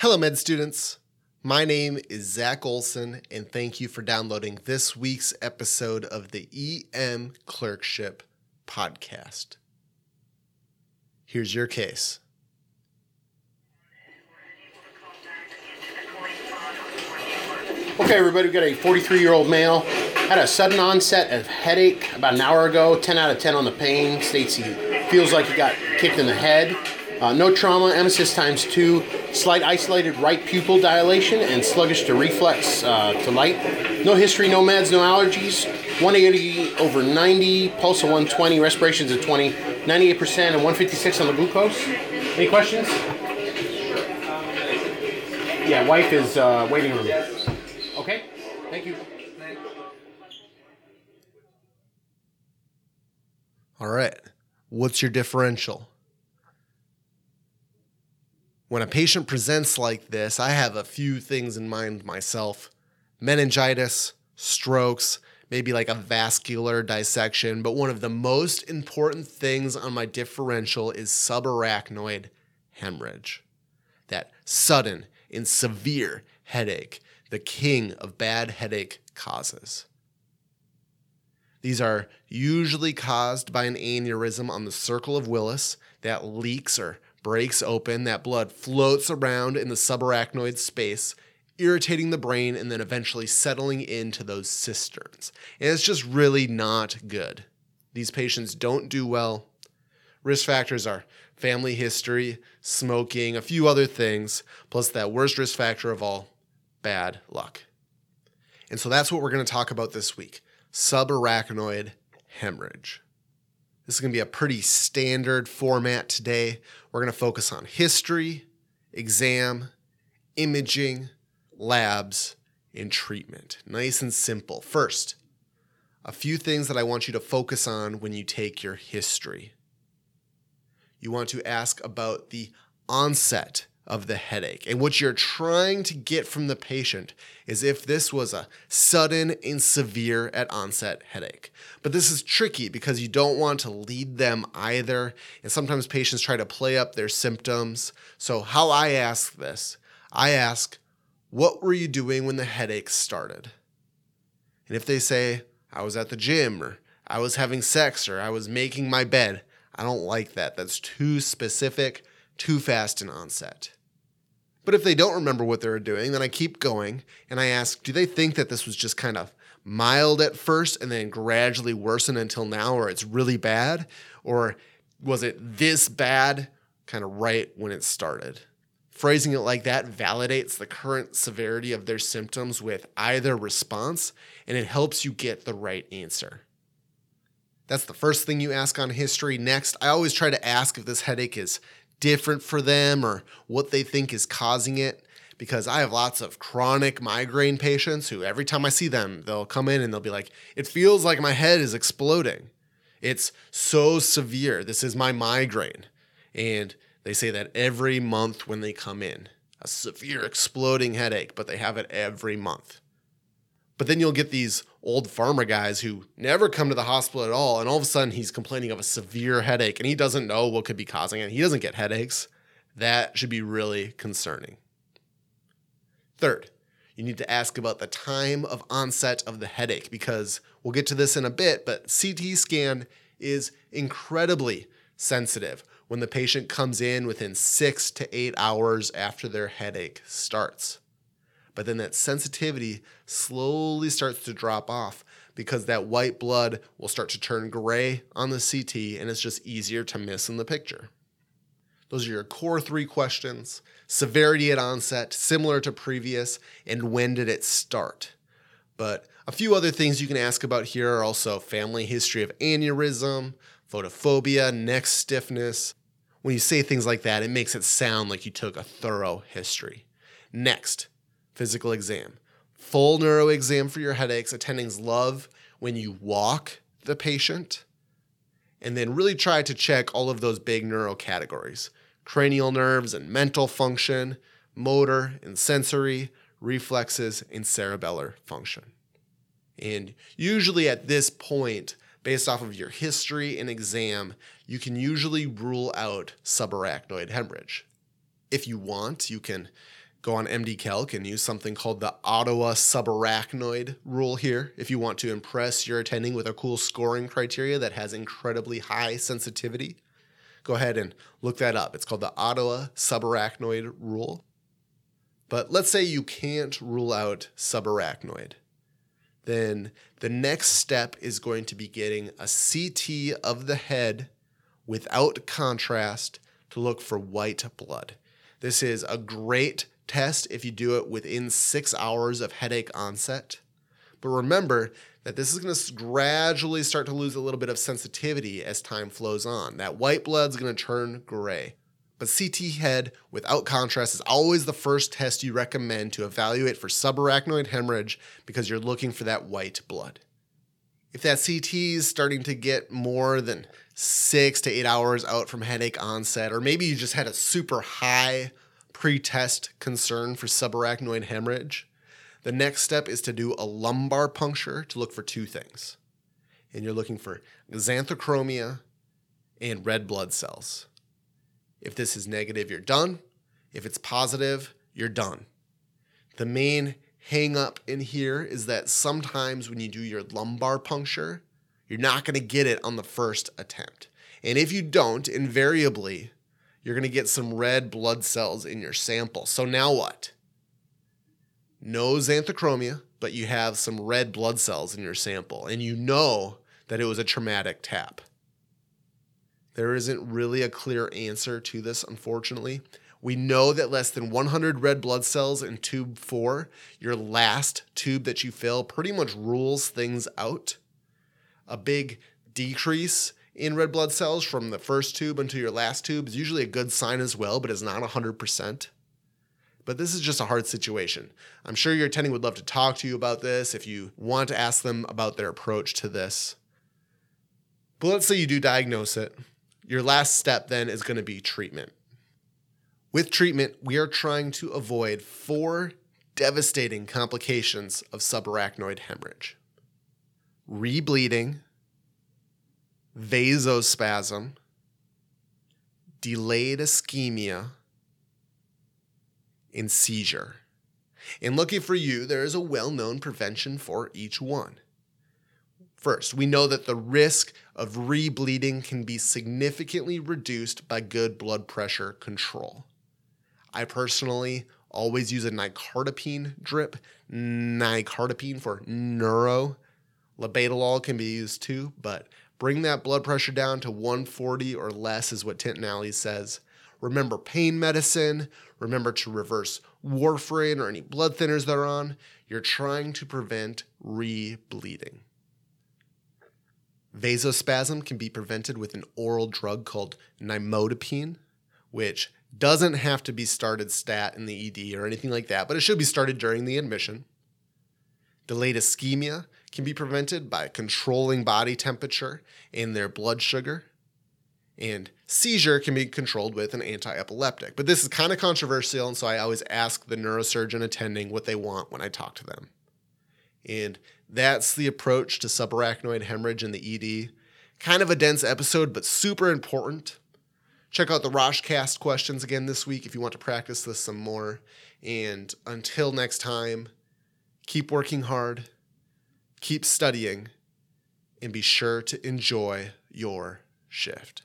Hello, med students. My name is Zach Olson, and thank you for downloading this week's episode of the EM Clerkship Podcast. Here's your case. Okay, everybody, we got a 43 year old male. Had a sudden onset of headache about an hour ago. 10 out of 10 on the pain. States he feels like he got kicked in the head. Uh, no trauma, emesis times two, slight isolated right pupil dilation, and sluggish to reflex uh, to light. No history, no meds, no allergies. 180 over 90, pulse of 120, respirations of 20, 98%, and 156 on the glucose. Any questions? Yeah, wife is uh, waiting room. Okay, thank you. All right. What's your differential? When a patient presents like this, I have a few things in mind myself meningitis, strokes, maybe like a vascular dissection. But one of the most important things on my differential is subarachnoid hemorrhage. That sudden and severe headache, the king of bad headache causes. These are usually caused by an aneurysm on the circle of Willis that leaks or breaks open. That blood floats around in the subarachnoid space, irritating the brain and then eventually settling into those cisterns. And it's just really not good. These patients don't do well. Risk factors are family history, smoking, a few other things, plus that worst risk factor of all, bad luck. And so that's what we're going to talk about this week subarachnoid hemorrhage. This is going to be a pretty standard format today. We're going to focus on history, exam, imaging, labs, and treatment. Nice and simple. First, a few things that I want you to focus on when you take your history. You want to ask about the onset of the headache. And what you're trying to get from the patient is if this was a sudden and severe at onset headache. But this is tricky because you don't want to lead them either. And sometimes patients try to play up their symptoms. So, how I ask this, I ask, What were you doing when the headache started? And if they say, I was at the gym, or I was having sex, or I was making my bed, I don't like that. That's too specific, too fast in onset. But if they don't remember what they were doing, then I keep going and I ask, do they think that this was just kind of mild at first and then gradually worsen until now, or it's really bad? Or was it this bad kind of right when it started? Phrasing it like that validates the current severity of their symptoms with either response and it helps you get the right answer. That's the first thing you ask on history. Next, I always try to ask if this headache is different for them or what they think is causing it because I have lots of chronic migraine patients who every time I see them, they'll come in and they'll be like, It feels like my head is exploding. It's so severe. This is my migraine. And they say that every month when they come in, a severe exploding headache, but they have it every month. But then you'll get these old farmer guys who never come to the hospital at all, and all of a sudden he's complaining of a severe headache and he doesn't know what could be causing it. He doesn't get headaches. That should be really concerning. Third, you need to ask about the time of onset of the headache because we'll get to this in a bit, but CT scan is incredibly sensitive when the patient comes in within six to eight hours after their headache starts but then that sensitivity slowly starts to drop off because that white blood will start to turn gray on the CT and it's just easier to miss in the picture. Those are your core three questions severity at onset, similar to previous, and when did it start? But a few other things you can ask about here are also family history of aneurysm, photophobia, neck stiffness. When you say things like that, it makes it sound like you took a thorough history. Next, physical exam. Full neuro exam for your headaches. Attendings love when you walk the patient. And then really try to check all of those big neuro categories cranial nerves and mental function, motor and sensory, reflexes, and cerebellar function. And usually at this point, based off of your history and exam, you can usually rule out subarachnoid hemorrhage. If you want, you can go on MD Calc and use something called the Ottawa subarachnoid rule here if you want to impress your attending with a cool scoring criteria that has incredibly high sensitivity. Go ahead and look that up. It's called the Ottawa subarachnoid rule. But let's say you can't rule out subarachnoid. Then the next step is going to be getting a CT of the head without contrast to look for white blood. This is a great test if you do it within six hours of headache onset. But remember that this is going to gradually start to lose a little bit of sensitivity as time flows on. That white blood's going to turn gray. But CT head without contrast is always the first test you recommend to evaluate for subarachnoid hemorrhage because you're looking for that white blood. If that CT is starting to get more than six to eight hours out from headache onset, or maybe you just had a super high pre-test concern for subarachnoid hemorrhage, the next step is to do a lumbar puncture to look for two things. And you're looking for xanthochromia and red blood cells. If this is negative, you're done. If it's positive, you're done. The main hang up in here is that sometimes when you do your lumbar puncture, you're not going to get it on the first attempt. And if you don't, invariably, you're going to get some red blood cells in your sample. So now what? No xanthochromia, but you have some red blood cells in your sample, and you know that it was a traumatic tap. There isn't really a clear answer to this, unfortunately. We know that less than 100 red blood cells in tube four, your last tube that you fill, pretty much rules things out. A big decrease in red blood cells from the first tube until your last tube is usually a good sign as well, but it's not 100%. But this is just a hard situation. I'm sure your attending would love to talk to you about this if you want to ask them about their approach to this. But let's say you do diagnose it. Your last step then is going to be treatment. With treatment, we are trying to avoid four devastating complications of subarachnoid hemorrhage rebleeding, vasospasm, delayed ischemia, and seizure. And lucky for you, there is a well known prevention for each one. First, we know that the risk of rebleeding can be significantly reduced by good blood pressure control. I personally always use a nicardipine drip, nicardipine for neuro. Labetalol can be used too, but Bring that blood pressure down to 140 or less, is what Tintinalli says. Remember pain medicine. Remember to reverse warfarin or any blood thinners they're on. You're trying to prevent re-bleeding. Vasospasm can be prevented with an oral drug called nimodipine, which doesn't have to be started stat in the ED or anything like that, but it should be started during the admission. Delayed ischemia can be prevented by controlling body temperature and their blood sugar. And seizure can be controlled with an anti epileptic. But this is kind of controversial, and so I always ask the neurosurgeon attending what they want when I talk to them. And that's the approach to subarachnoid hemorrhage in the ED. Kind of a dense episode, but super important. Check out the Roshcast questions again this week if you want to practice this some more. And until next time, keep working hard keep studying, and be sure to enjoy your shift.